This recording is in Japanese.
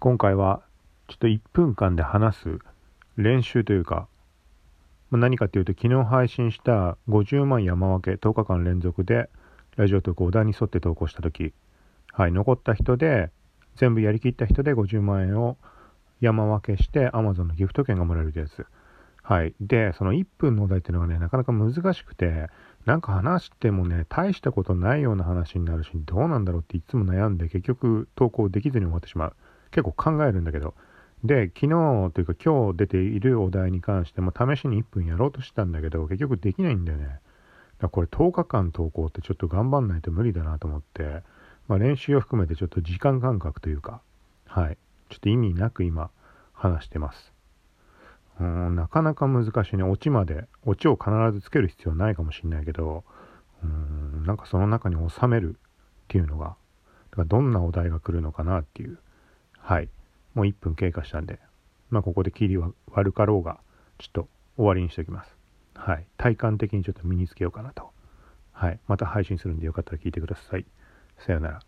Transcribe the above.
今回はちょっと1分間で話す練習というか、まあ、何かっていうと昨日配信した50万山分け10日間連続でラジオトークお題に沿って投稿した時はい残った人で全部やりきった人で50万円を山分けして Amazon のギフト券がもらえるやつはい。で、その1分のお題っていうのがね、なかなか難しくて、なんか話してもね、大したことないような話になるし、どうなんだろうっていつも悩んで、結局投稿できずに終わってしまう。結構考えるんだけど。で、昨日というか今日出ているお題に関しても試しに1分やろうとしたんだけど、結局できないんだよね。だからこれ10日間投稿ってちょっと頑張んないと無理だなと思って、まあ練習を含めてちょっと時間感覚というか、はい。ちょっと意味なく今話してます。うん、なかなか難しいね。オチまで、オチを必ずつける必要ないかもしれないけど、うん、なんかその中に収めるっていうのが、だからどんなお題が来るのかなっていう。はい。もう1分経過したんで、まあここで切りは悪かろうが、ちょっと終わりにしておきます。はい。体感的にちょっと身につけようかなと。はい。また配信するんでよかったら聞いてください。さようなら。